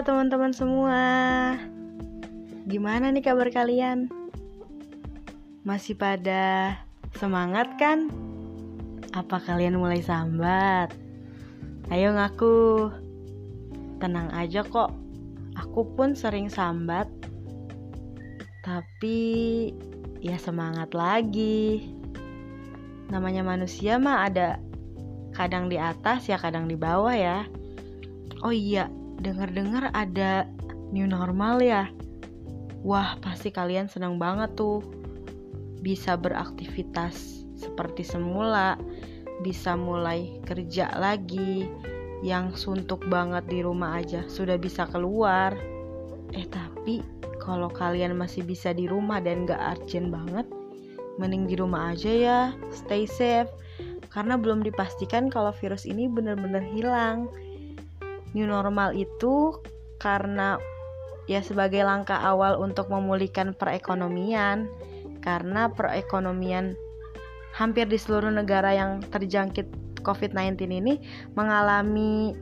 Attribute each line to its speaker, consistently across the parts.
Speaker 1: Teman-teman semua Gimana nih kabar kalian? Masih pada semangat kan? Apa kalian mulai sambat? Ayo ngaku Tenang aja kok Aku pun sering sambat Tapi ya semangat lagi Namanya manusia mah ada kadang di atas ya kadang di bawah ya Oh iya, dengar-dengar ada new normal ya. Wah, pasti kalian senang banget tuh. Bisa beraktivitas seperti semula, bisa mulai kerja lagi. Yang suntuk banget di rumah aja sudah bisa keluar. Eh, tapi kalau kalian masih bisa di rumah dan gak urgent banget, mending di rumah aja ya, stay safe. Karena belum dipastikan kalau virus ini benar-benar hilang new normal itu karena ya sebagai langkah awal untuk memulihkan perekonomian karena perekonomian hampir di seluruh negara yang terjangkit COVID-19 ini mengalami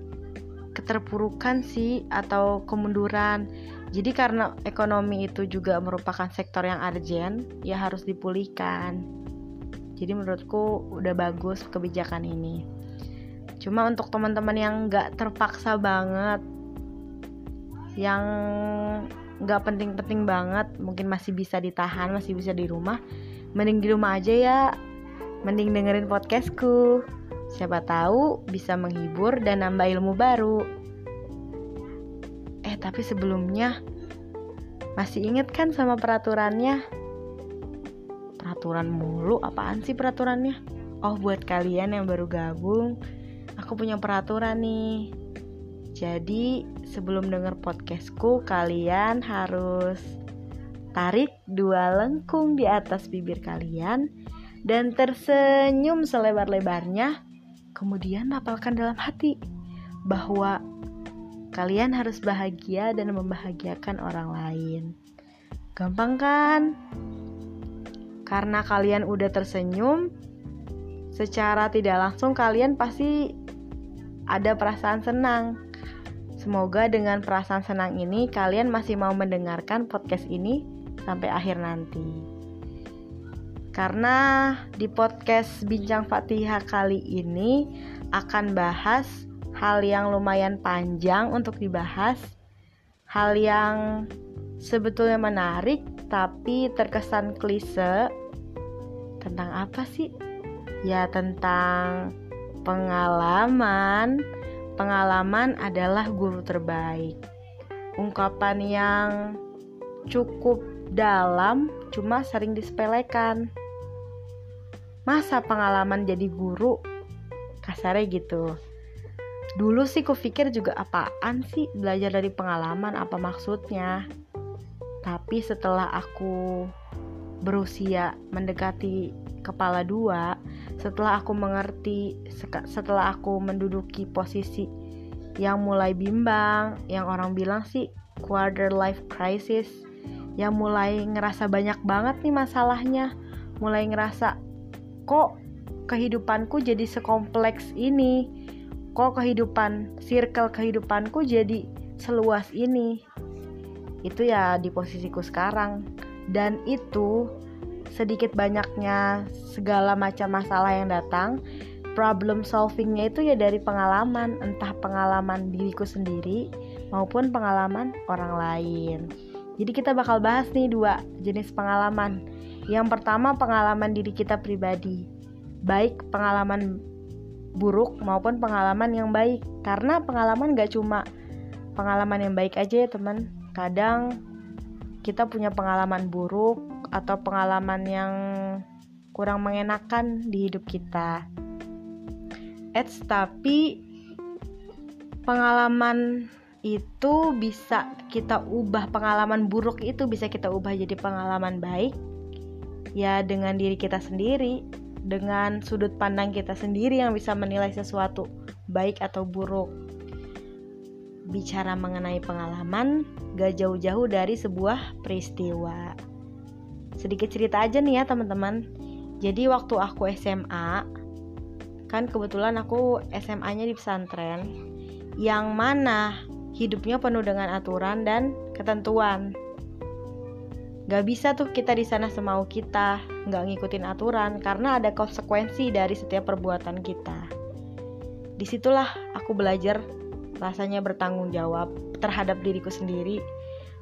Speaker 1: keterpurukan sih atau kemunduran. Jadi karena ekonomi itu juga merupakan sektor yang urgent, ya harus dipulihkan. Jadi menurutku udah bagus kebijakan ini. Cuma untuk teman-teman yang nggak terpaksa banget, yang nggak penting-penting banget, mungkin masih bisa ditahan, masih bisa di rumah, mending di rumah aja ya. Mending dengerin podcastku. Siapa tahu bisa menghibur dan nambah ilmu baru. Eh, tapi sebelumnya masih inget kan sama peraturannya? Peraturan mulu, apaan sih peraturannya? Oh, buat kalian yang baru gabung, aku punya peraturan nih. Jadi sebelum denger podcastku kalian harus tarik dua lengkung di atas bibir kalian dan tersenyum selebar-lebarnya. Kemudian hafalkan dalam hati bahwa kalian harus bahagia dan membahagiakan orang lain. Gampang kan? Karena kalian udah tersenyum, secara tidak langsung kalian pasti ada perasaan senang. Semoga dengan perasaan senang ini kalian masih mau mendengarkan podcast ini sampai akhir nanti. Karena di podcast Bincang Fatihah kali ini akan bahas hal yang lumayan panjang untuk dibahas, hal yang sebetulnya menarik tapi terkesan klise. Tentang apa sih? Ya tentang pengalaman. Pengalaman adalah guru terbaik. Ungkapan yang cukup dalam cuma sering disepelekan. Masa pengalaman jadi guru? Kasarnya gitu. Dulu sih kupikir juga apaan sih belajar dari pengalaman apa maksudnya. Tapi setelah aku berusia mendekati kepala dua, setelah aku mengerti setelah aku menduduki posisi yang mulai bimbang yang orang bilang sih quarter life crisis yang mulai ngerasa banyak banget nih masalahnya mulai ngerasa kok kehidupanku jadi sekompleks ini? Kok kehidupan circle kehidupanku jadi seluas ini? Itu ya di posisiku sekarang. Dan itu sedikit banyaknya segala macam masalah yang datang. Problem solvingnya itu ya dari pengalaman entah pengalaman diriku sendiri maupun pengalaman orang lain. Jadi kita bakal bahas nih dua jenis pengalaman. Yang pertama pengalaman diri kita pribadi. Baik pengalaman buruk maupun pengalaman yang baik. Karena pengalaman gak cuma pengalaman yang baik aja ya teman. Kadang kita punya pengalaman buruk atau pengalaman yang kurang mengenakan di hidup kita. Eits, tapi pengalaman itu bisa kita ubah pengalaman buruk itu bisa kita ubah jadi pengalaman baik ya dengan diri kita sendiri dengan sudut pandang kita sendiri yang bisa menilai sesuatu baik atau buruk bicara mengenai pengalaman gak jauh-jauh dari sebuah peristiwa sedikit cerita aja nih ya teman-teman jadi waktu aku SMA kan kebetulan aku SMA-nya di pesantren yang mana hidupnya penuh dengan aturan dan ketentuan. Gak bisa tuh kita di sana semau kita, gak ngikutin aturan karena ada konsekuensi dari setiap perbuatan kita. Di situlah aku belajar rasanya bertanggung jawab terhadap diriku sendiri,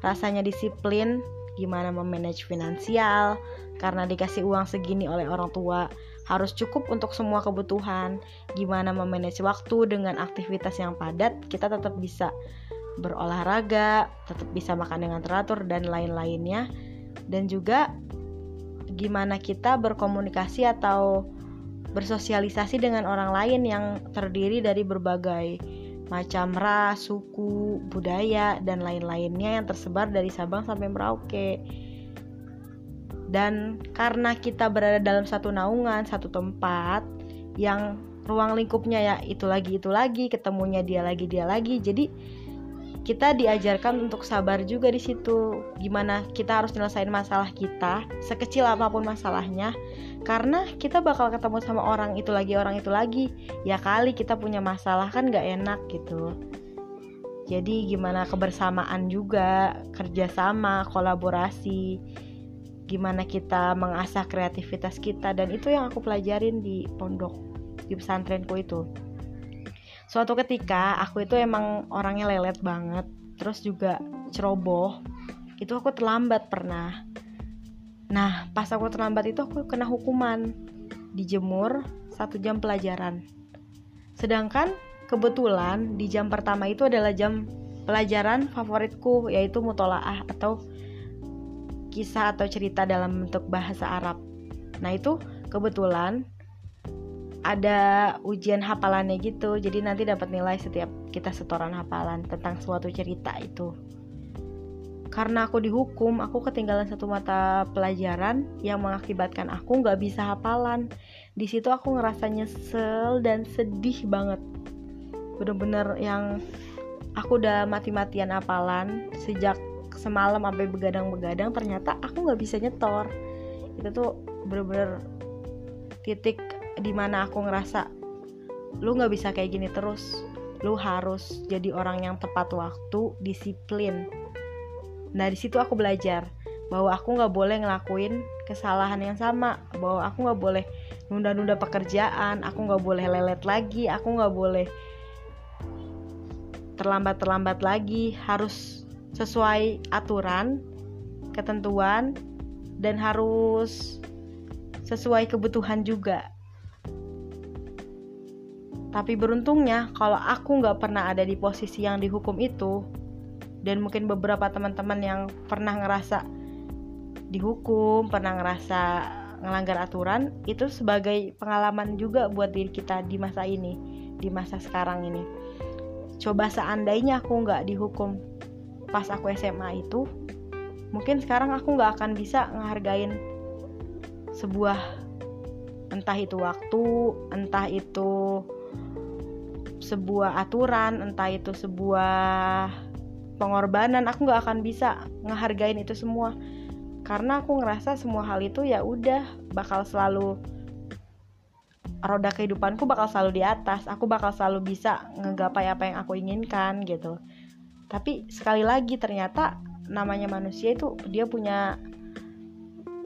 Speaker 1: rasanya disiplin, gimana memanage finansial, karena dikasih uang segini oleh orang tua, harus cukup untuk semua kebutuhan, gimana memanage waktu dengan aktivitas yang padat, kita tetap bisa berolahraga, tetap bisa makan dengan teratur dan lain-lainnya. Dan juga gimana kita berkomunikasi atau bersosialisasi dengan orang lain yang terdiri dari berbagai macam ras, suku, budaya, dan lain-lainnya yang tersebar dari Sabang sampai Merauke. Dan karena kita berada dalam satu naungan, satu tempat yang ruang lingkupnya ya itu lagi itu lagi, ketemunya dia lagi dia lagi, jadi kita diajarkan untuk sabar juga di situ. Gimana kita harus nyelesain masalah kita sekecil apa pun masalahnya. Karena kita bakal ketemu sama orang itu lagi orang itu lagi. Ya kali kita punya masalah kan gak enak gitu. Jadi gimana kebersamaan juga kerjasama kolaborasi. Gimana kita mengasah kreativitas kita. Dan itu yang aku pelajarin di pondok di pesantrenku itu suatu ketika aku itu emang orangnya lelet banget terus juga ceroboh. Itu aku terlambat pernah. Nah pas aku terlambat itu aku kena hukuman. Dijemur satu jam pelajaran. Sedangkan kebetulan di jam pertama itu adalah jam pelajaran favoritku yaitu mutolaah atau kisah atau cerita dalam bentuk bahasa Arab. Nah itu kebetulan ada ujian hafalannya gitu. Jadi nanti dapat nilai setiap kita setoran hafalan tentang suatu cerita itu. Karena aku dihukum aku ketinggalan satu mata pelajaran yang mengakibatkan aku nggak bisa hafalan. Di situ aku ngerasa nyesel dan sedih banget. Bener-bener yang aku udah mati-matian hafalan sejak semalam sampai begadang-begadang ternyata aku nggak bisa nyetor. Itu tuh bener-bener titik di mana aku ngerasa lu nggak bisa kayak gini terus. Lu harus jadi orang yang tepat waktu disiplin. Nah di situ aku belajar bahwa aku nggak boleh ngelakuin kesalahan yang sama bahwa aku nggak boleh nunda-nunda pekerjaan aku nggak boleh lelet lagi aku nggak boleh terlambat-terlambat lagi. Harus sesuai aturan ketentuan dan harus sesuai kebutuhan juga tapi beruntungnya kalau aku nggak pernah ada di posisi yang dihukum itu dan mungkin beberapa teman-teman yang pernah ngerasa dihukum, pernah ngerasa ngelanggar aturan itu sebagai pengalaman juga buat diri kita di masa ini, di masa sekarang ini. Coba seandainya aku nggak dihukum pas aku SMA itu, mungkin sekarang aku nggak akan bisa ngehargain sebuah entah itu waktu, entah itu sebuah aturan entah itu sebuah pengorbanan aku nggak akan bisa ngehargain itu semua. Karena aku ngerasa semua hal itu ya udah bakal selalu roda kehidupanku bakal selalu di atas. Aku bakal selalu bisa ngegapai apa yang aku inginkan gitu. Tapi sekali lagi ternyata namanya manusia itu dia punya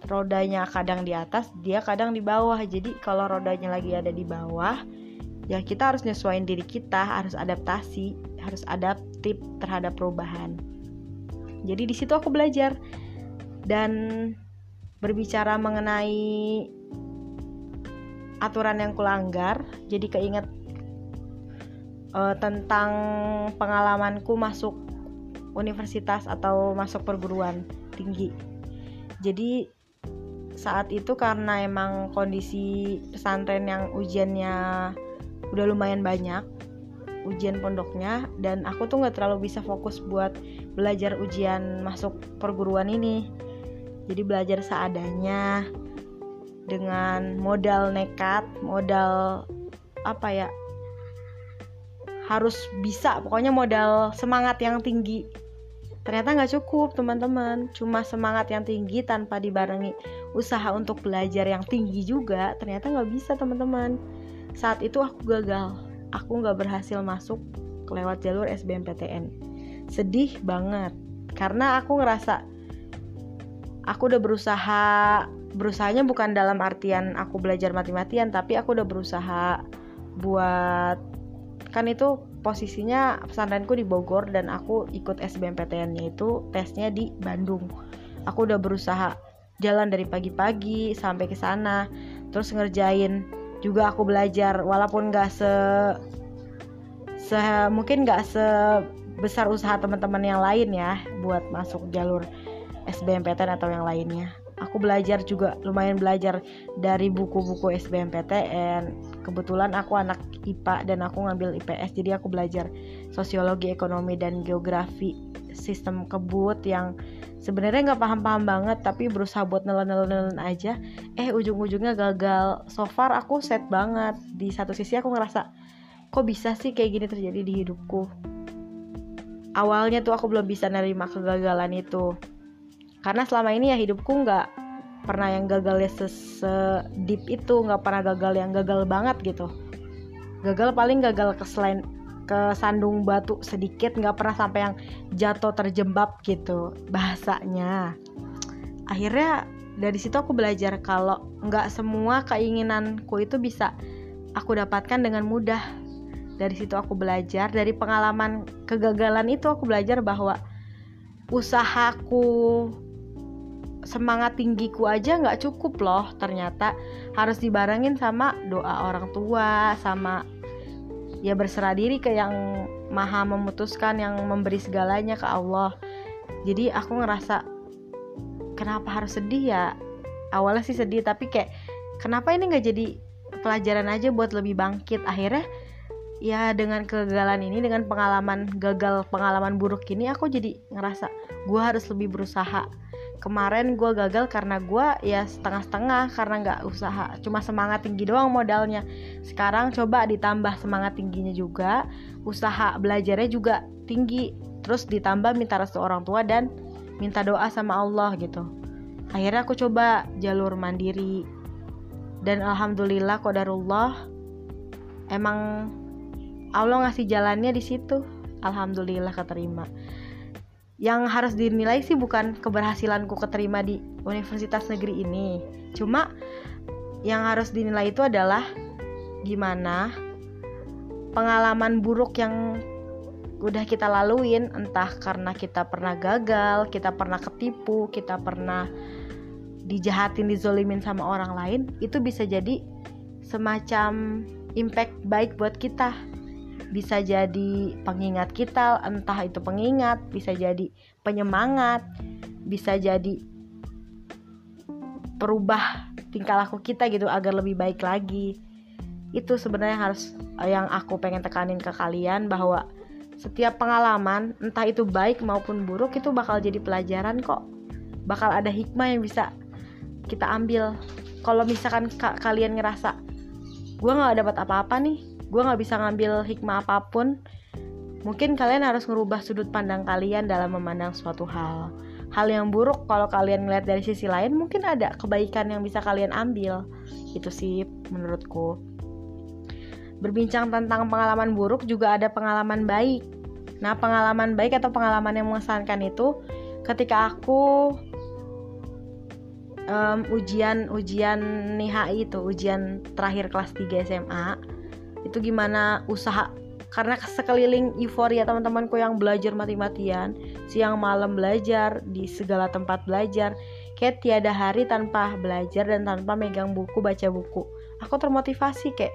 Speaker 1: rodanya kadang di atas dia kadang di bawah. Jadi kalau rodanya lagi ada di bawah ya kita harus nyesuaiin diri kita harus adaptasi harus adaptif terhadap perubahan. Jadi di situ aku belajar. Dan berbicara mengenai aturan yang kulanggar jadi keinget uh, tentang pengalamanku masuk universitas atau masuk perguruan tinggi. Jadi saat itu karena emang kondisi pesantren yang ujiannya udah lumayan banyak ujian pondoknya dan aku tuh nggak terlalu bisa fokus buat belajar ujian masuk perguruan ini. Jadi belajar seadanya dengan modal nekat modal apa ya harus bisa pokoknya modal semangat yang tinggi. Ternyata nggak cukup teman-teman. Cuma semangat yang tinggi tanpa dibarengi usaha untuk belajar yang tinggi juga ternyata nggak bisa teman-teman saat itu aku gagal. Aku nggak berhasil masuk lewat jalur SBMPTN sedih banget. Karena aku ngerasa aku udah berusaha berusahanya bukan dalam artian aku belajar mati-matian tapi aku udah berusaha buat kan itu posisinya pesantrenku di Bogor dan aku ikut SBMPTN-nya itu tesnya di Bandung. Aku udah berusaha jalan dari pagi-pagi sampai ke sana terus ngerjain juga aku belajar walaupun gak se, se mungkin gak sebesar usaha teman-teman yang lain ya buat masuk jalur SBMPTN atau yang lainnya aku belajar juga lumayan belajar dari buku-buku SBMPTN kebetulan aku anak IPA dan aku ngambil IPS jadi aku belajar sosiologi ekonomi dan geografi sistem kebut yang sebenarnya nggak paham-paham banget tapi berusaha buat nelen-nelen aja. Eh ujung-ujungnya gagal. So far aku set banget. Di satu sisi aku ngerasa kok bisa sih kayak gini terjadi di hidupku? Awalnya tuh aku belum bisa nerima kegagalan itu karena selama ini ya hidupku nggak pernah yang gagalnya sesedip itu nggak pernah gagal yang gagal banget gitu. Gagal paling gagal ke selain ke sandung batu sedikit nggak pernah sampai yang jatuh terjembab gitu bahasanya. Akhirnya dari situ aku belajar kalau nggak semua keinginanku itu bisa aku dapatkan dengan mudah. Dari situ aku belajar dari pengalaman kegagalan itu aku belajar bahwa usahaku semangat tinggiku aja nggak cukup loh. Ternyata harus dibarengin sama doa orang tua sama ya berserah diri ke yang maha memutuskan yang memberi segalanya ke Allah. Jadi aku ngerasa kenapa harus sedih ya? Awalnya sih sedih tapi kayak kenapa ini nggak jadi pelajaran aja buat lebih bangkit? Akhirnya ya dengan kegagalan ini dengan pengalaman gagal pengalaman buruk ini aku jadi ngerasa gue harus lebih berusaha kemarin gue gagal karena gue ya setengah-setengah karena nggak usaha cuma semangat tinggi doang modalnya. Sekarang coba ditambah semangat tingginya juga usaha belajarnya juga tinggi. Terus ditambah minta restu orang tua dan minta doa sama Allah gitu. Akhirnya aku coba jalur mandiri. Dan alhamdulillah kodarullah emang Allah ngasih jalannya di situ. Alhamdulillah keterima yang harus dinilai sih bukan keberhasilanku keterima di universitas negeri ini. Cuma yang harus dinilai itu adalah gimana pengalaman buruk yang udah kita laluin entah karena kita pernah gagal kita pernah ketipu kita pernah dijahatin dizolimin sama orang lain itu bisa jadi semacam impact baik buat kita bisa jadi pengingat kita entah itu pengingat bisa jadi penyemangat bisa jadi perubah tingkah laku kita gitu agar lebih baik lagi. Itu sebenarnya harus yang aku pengen tekanin ke kalian bahwa setiap pengalaman entah itu baik maupun buruk itu bakal jadi pelajaran kok. Bakal ada hikmah yang bisa kita ambil. Kalau misalkan ka kalian ngerasa gue nggak dapat apa-apa nih gue nggak bisa ngambil hikmah apa pun. Mungkin kalian harus ngerubah sudut pandang kalian dalam memandang suatu hal. Hal yang buruk kalau kalian ngeliat dari sisi lain mungkin ada kebaikan yang bisa kalian ambil. Itu sih menurutku. Berbincang tentang pengalaman buruk juga ada pengalaman baik. Nah pengalaman baik atau pengalaman yang mengesankan itu ketika aku um, ujian ujian NIHI itu ujian terakhir kelas 3 SMA itu gimana usaha? Karena sekeliling euforia teman-temanku yang belajar mati-matian siang malam belajar di segala tempat belajar kayak tiada hari tanpa belajar dan tanpa megang buku baca buku. Aku termotivasi kayak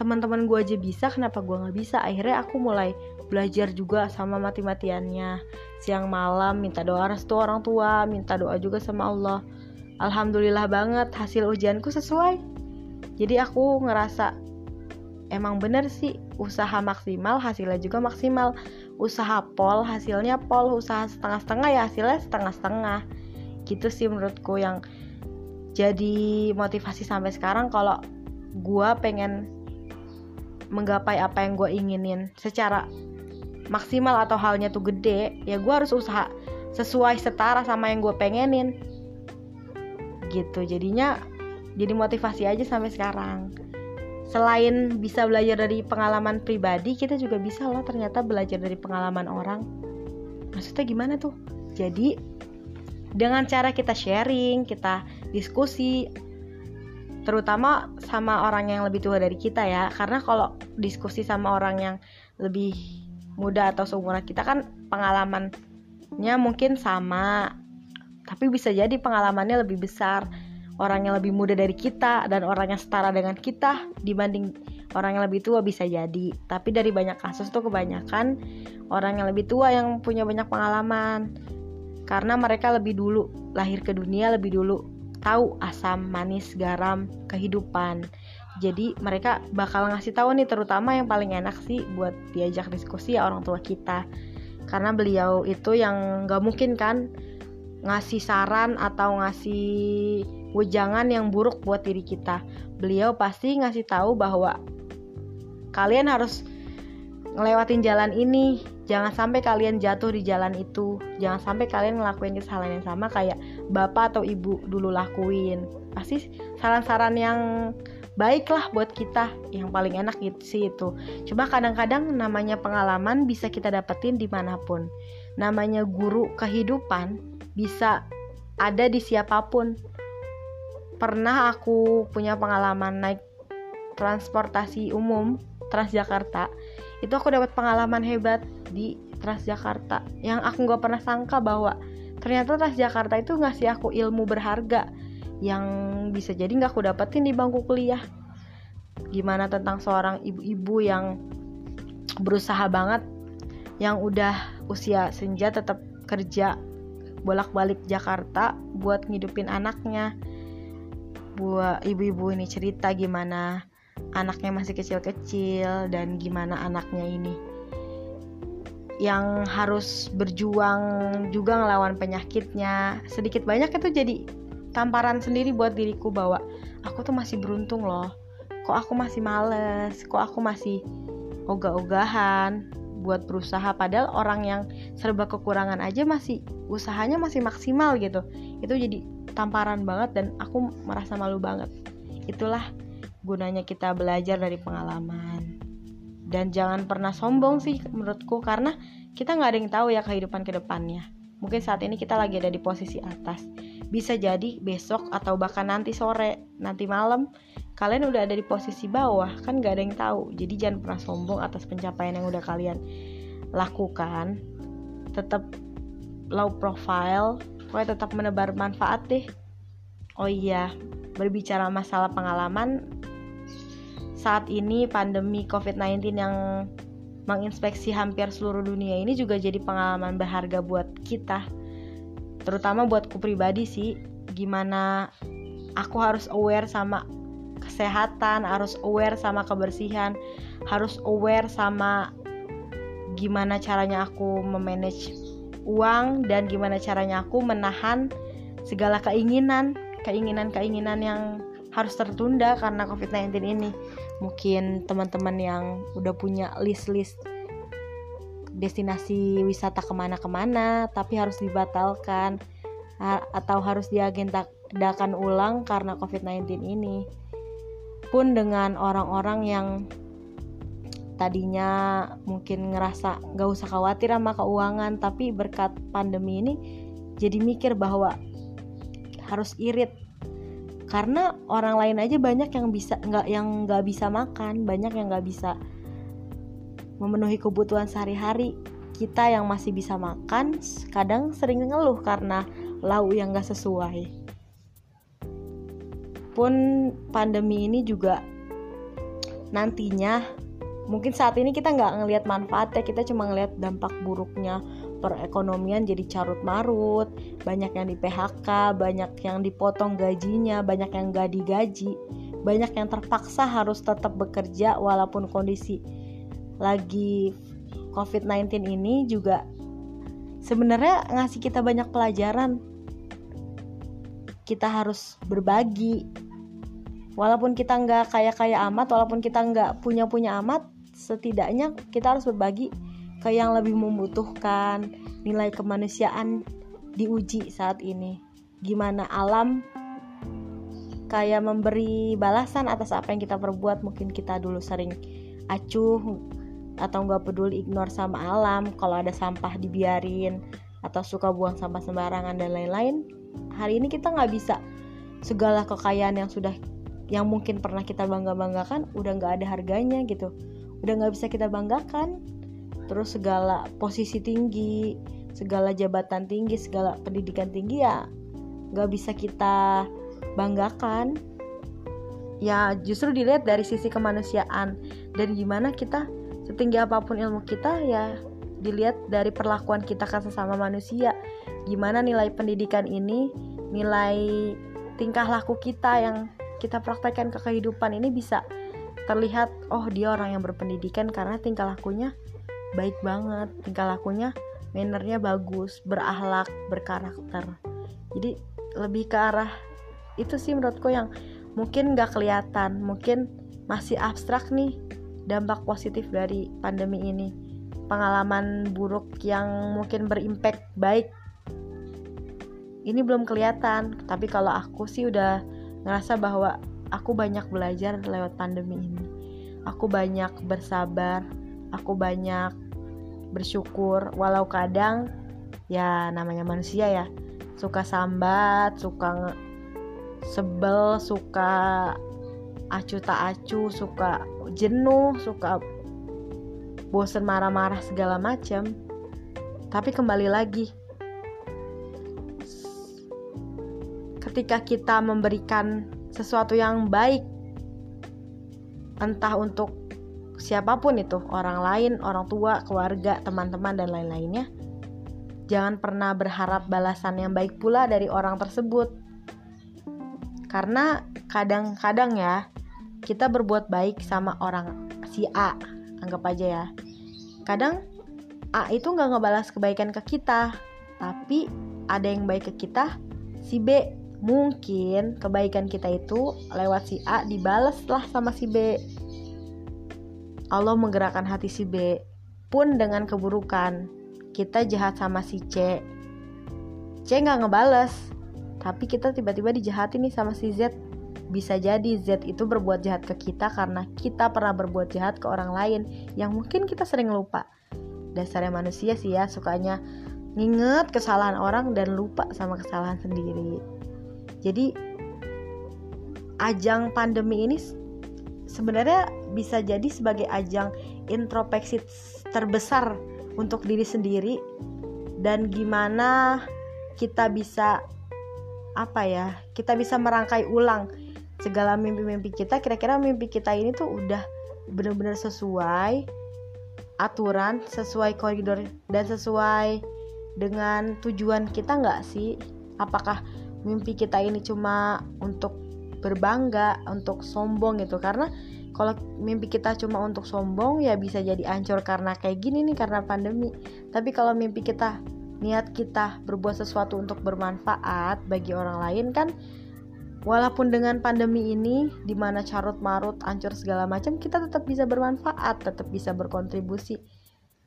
Speaker 1: teman-teman gue aja bisa kenapa gue nggak bisa? Akhirnya aku mulai belajar juga sama mati-matiannya. Siang malam minta doa restu orang tua minta doa juga sama Allah. Alhamdulillah banget hasil ujianku sesuai. Jadi aku ngerasa emang bener sih usaha maksimal hasilnya juga maksimal. Usaha pol hasilnya pol usaha setengah-setengah ya hasilnya setengah-setengah. Gitu sih menurutku yang jadi motivasi sampai sekarang kalau gue pengen menggapai apa yang gue inginin. Secara maksimal atau halnya tuh gede ya gue harus usaha sesuai setara sama yang gue pengenin. Gitu jadinya jadi motivasi aja sampai sekarang selain bisa belajar dari pengalaman pribadi kita juga bisa loh ternyata belajar dari pengalaman orang. Maksudnya gimana tuh? Jadi dengan cara kita sharing kita diskusi terutama sama orang yang lebih tua dari kita ya. Karena kalau diskusi sama orang yang lebih muda atau seumuran kita kan pengalamannya mungkin sama tapi bisa jadi pengalamannya lebih besar orang yang lebih muda dari kita dan orang yang setara dengan kita dibanding orang yang lebih tua bisa jadi. Tapi dari banyak kasus tuh kebanyakan orang yang lebih tua yang punya banyak pengalaman. Karena mereka lebih dulu lahir ke dunia lebih dulu tahu asam manis garam kehidupan. Jadi mereka bakal ngasih tahu nih terutama yang paling enak sih buat diajak diskusi ya orang tua kita. Karena beliau itu yang nggak mungkin kan ngasih saran atau ngasih wejangan yang buruk buat diri kita. Beliau pasti ngasih tahu bahwa kalian harus ngelewatin jalan ini. Jangan sampai kalian jatuh di jalan itu. Jangan sampai kalian ngelakuin kesalahan yang sama kayak bapak atau ibu dulu lakuin. Pasti saran-saran yang baik lah buat kita yang paling enak gitu sih itu cuma kadang-kadang namanya pengalaman bisa kita dapetin di mana pun namanya guru kehidupan bisa ada di siapa pun. Pernah aku punya pengalaman naik transportasi umum Transjakarta. Itu aku dapat pengalaman hebat di Transjakarta yang aku nggak pernah sangka bahwa ternyata Transjakarta itu ngasih aku ilmu berharga yang bisa jadi nggak aku dapetin di bangku kuliah. Gimana tentang seorang ibu-ibu yang berusaha banget yang udah usia senja tetap kerja bolak-balik Jakarta buat ngidupin anaknya buat ibu-ibu ini cerita gimana anaknya masih kecil-kecil dan gimana anaknya ini. Yang harus berjuang juga ngelawan penyakitnya. Sedikit banyak itu jadi tamparan sendiri buat diriku bahwa aku tuh masih beruntung loh. Kok aku masih males kok aku masih ogah-ogahan buat berusaha padahal orang yang serba kekurangan aja masih usahanya masih maksimal gitu. Itu jadi tamparan banget dan aku merasa malu banget. Itulah gunanya kita belajar dari pengalaman. Dan jangan pernah sombong sih menurutku karena kita nggak ada yang tahu ya kehidupan ke depannya mungkin saat ini kita lagi ada di posisi atas. Bisa jadi besok atau bahkan nanti sore nanti malam kalian udah ada di posisi bawah kan gak ada yang tahu. Jadi jangan pernah sombong atas pencapaian yang udah kalian lakukan. Tetap low profile pokoknya tetap menebar manfaat deh. Oh iya berbicara masalah pengalaman saat ini pandemi COVID-19 yang menginspeksi hampir seluruh dunia ini juga jadi pengalaman berharga buat kita. Terutama buatku pribadi sih gimana aku harus aware sama kesehatan, harus aware sama kebersihan, harus aware sama gimana caranya aku memanage uang dan gimana caranya aku menahan segala keinginan, keinginan-keinginan yang harus tertunda karena COVID-19 ini. Mungkin teman-teman yang udah punya list-list destinasi wisata ke mana-kemana tapi harus dibatalkan atau harus diagendakan ulang karena COVID-19 ini pun dengan orang-orang yang tadinya mungkin ngerasa gak usah khawatir sama keuangan tapi berkat pandemi ini jadi mikir bahwa harus irit. Karena orang lain aja banyak yang bisa nggak yang nggak bisa makan banyak yang nggak bisa memenuhi kebutuhan sehari-hari. Kita yang masih bisa makan kadang sering ngeluh karena lauk yang gak sesuai. Pun pandemi ini juga nantinya mungkin saat ini kita nggak ngelihat manfaatnya kita cuma ngelihat dampak buruknya. Perekonomian jadi carut marut banyak yang di PHK banyak yang dipotong gajinya banyak yang gak digaji. Banyak yang terpaksa harus tetap bekerja walaupun kondisi lagi COVID-19 ini juga sebenarnya ngasih kita banyak pelajaran. Kita harus berbagi. Walaupun kita nggak kaya kaya amat walaupun kita nggak punya punya amat setidaknya kita harus berbagi ke yang lebih membutuhkan nilai kemanusiaan diuji saat ini. Gimana alam kayak memberi balasan atas apa yang kita perbuat mungkin kita dulu sering acuh atau nggak peduli ignore sama alam kalau ada sampah dibiarin atau suka buang sampah sembarangan dan lain-lain hari ini kita nggak bisa. Segala kekayaan yang sudah yang mungkin pernah kita bangga banggakan udah nggak ada harganya gitu udah nggak bisa kita banggakan. Terus segala posisi tinggi segala jabatan tinggi segala pendidikan tinggi ya nggak bisa kita banggakan. Ya justru dilihat dari sisi kemanusiaan. Dan gimana kita setinggi apa pun ilmu kita ya dilihat dari perlakuan kita ke sesama manusia. Gimana nilai pendidikan ini nilai tingkah laku kita yang kita praktekkan ke kehidupan ini bisa terlihat oh dia orang yang berpendidikan karena tingkah lakunya baik banget tingkah lakunya mannernya bagus berakhlak berkarakter. Jadi lebih ke arah itu sih menurutku yang mungkin nggak kelihatan mungkin masih abstrak nih dampak positif dari pandemi ini. Pengalaman buruk yang mungkin berimpact baik ini belum kelihatan. Tapi kalau aku sih udah ngerasa bahwa aku banyak belajar lewat pandemi ini. Aku banyak bersabar aku banyak bersyukur walau kadang ya namanya manusia ya suka sambat suka sebel suka acu tak acu suka jenuh suka bosen marah-marah segala macam tapi kembali lagi ketika kita memberikan sesuatu yang baik. Entah untuk siapa pun itu orang lain orang tua keluarga teman-teman dan lain-lainnya. Jangan pernah berharap balasan yang baik pula dari orang tersebut. Karena kadang-kadang ya kita berbuat baik sama orang si A anggap aja ya. Kadang A itu nggak ngebalas kebaikan ke kita tapi ada yang baik ke kita si B mungkin kebaikan kita itu lewat si A dibalas lah sama si B. Allah menggerakkan hati si B pun dengan keburukan. Kita jahat sama si C. C nggak ngebales tapi kita tiba-tiba dijahatin nih sama si Z. Bisa jadi Z itu berbuat jahat ke kita karena kita pernah berbuat jahat ke orang lain yang mungkin kita sering lupa. Dasarnya manusia sih ya sukanya nginget kesalahan orang dan lupa sama kesalahan sendiri jadi ajang pandemi ini sebenarnya bisa jadi sebagai ajang introspeksi terbesar untuk diri sendiri dan gimana kita bisa apa ya kita bisa merangkai ulang segala mimpi-mimpi kita. Kira-kira mimpi kita ini tuh udah benar-benar sesuai aturan sesuai koridor dan sesuai dengan tujuan kita nggak sih? Apakah mimpi kita ini cuma untuk berbangga untuk sombong gitu. Karena kalau mimpi kita cuma untuk sombong ya bisa jadi ancur karena kayak gini nih karena pandemi. Tapi kalau mimpi kita niat kita berbuat sesuatu untuk bermanfaat bagi orang lain kan walaupun dengan pandemi ini di mana carut marut ancur segala macam kita tetap bisa bermanfaat tetap bisa berkontribusi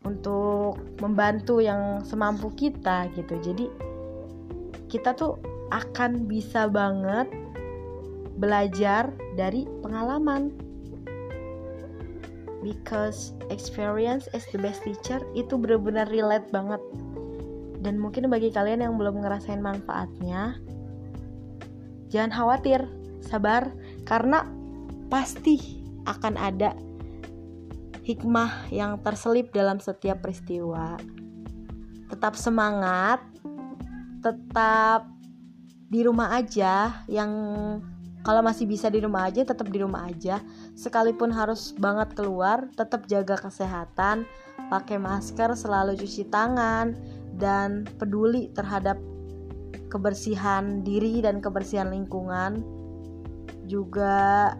Speaker 1: untuk membantu yang semampu kita gitu. Jadi kita tuh akan bisa banget belajar dari pengalaman because experience is the best teacher itu benar-benar relate banget dan mungkin bagi kalian yang belum ngerasain manfaatnya, jangan khawatir, sabar, karena pasti akan ada hikmah yang terselip dalam setiap peristiwa. Tetap semangat, tetap di rumah aja yang kalau masih bisa di rumah aja tetap di rumah aja. Sekalipun harus banget keluar tetap jaga kesehatan pakai masker selalu cuci tangan dan peduli terhadap kebersihan diri dan kebersihan lingkungan. Juga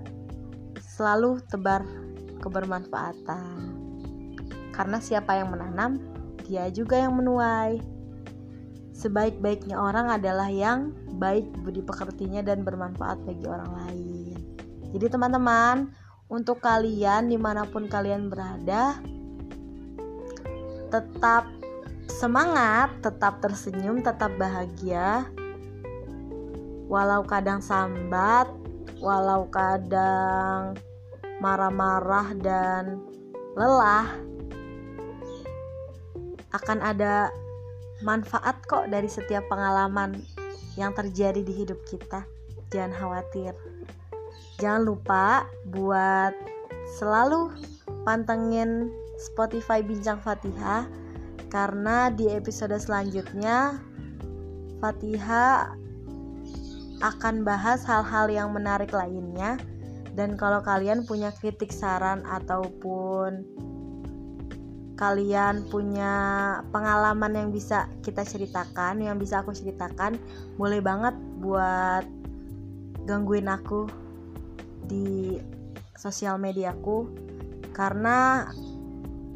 Speaker 1: selalu tebar kebermanfaatan. Karena siapa yang menanam dia juga yang menuai. Sebaik-baiknya orang adalah yang baik budi pekertinya dan bermanfaat bagi orang lain jadi teman-teman untuk kalian di mana pun kalian berada tetap semangat, tetap tersenyum, tetap bahagia. Walau kadang sambat, walau kadang marah-marah dan lelah, akan ada manfaat kok dari setiap pengalaman yang terjadi di hidup kita. Jangan khawatir. Jangan lupa buat selalu pantengin Spotify Bincang Fatihah karena di episode selanjutnya Fatihah akan bahas hal-hal yang menarik lainnya dan kalau kalian punya kritik saran ataupun kalian punya pengalaman yang bisa kita ceritakan, yang bisa aku ceritakan, boleh banget buat gangguin aku di sosial mediaku karena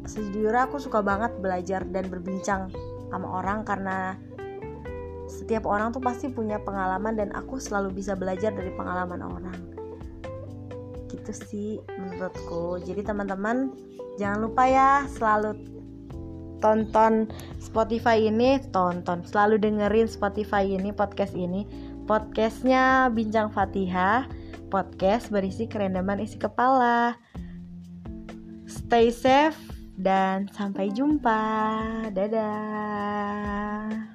Speaker 1: sejujurnya aku suka banget belajar dan berbincang sama orang karena setiap orang tuh pasti punya pengalaman dan aku selalu bisa belajar dari pengalaman orang gitu sih menurutku. Jadi teman-teman jangan lupa ya selalu tonton Spotify ini tonton selalu dengerin Spotify ini podcast ini. Podcastnya Bincang Fatihah podcast berisi kerendaman isi kepala. Stay safe dan sampai jumpa. Dadah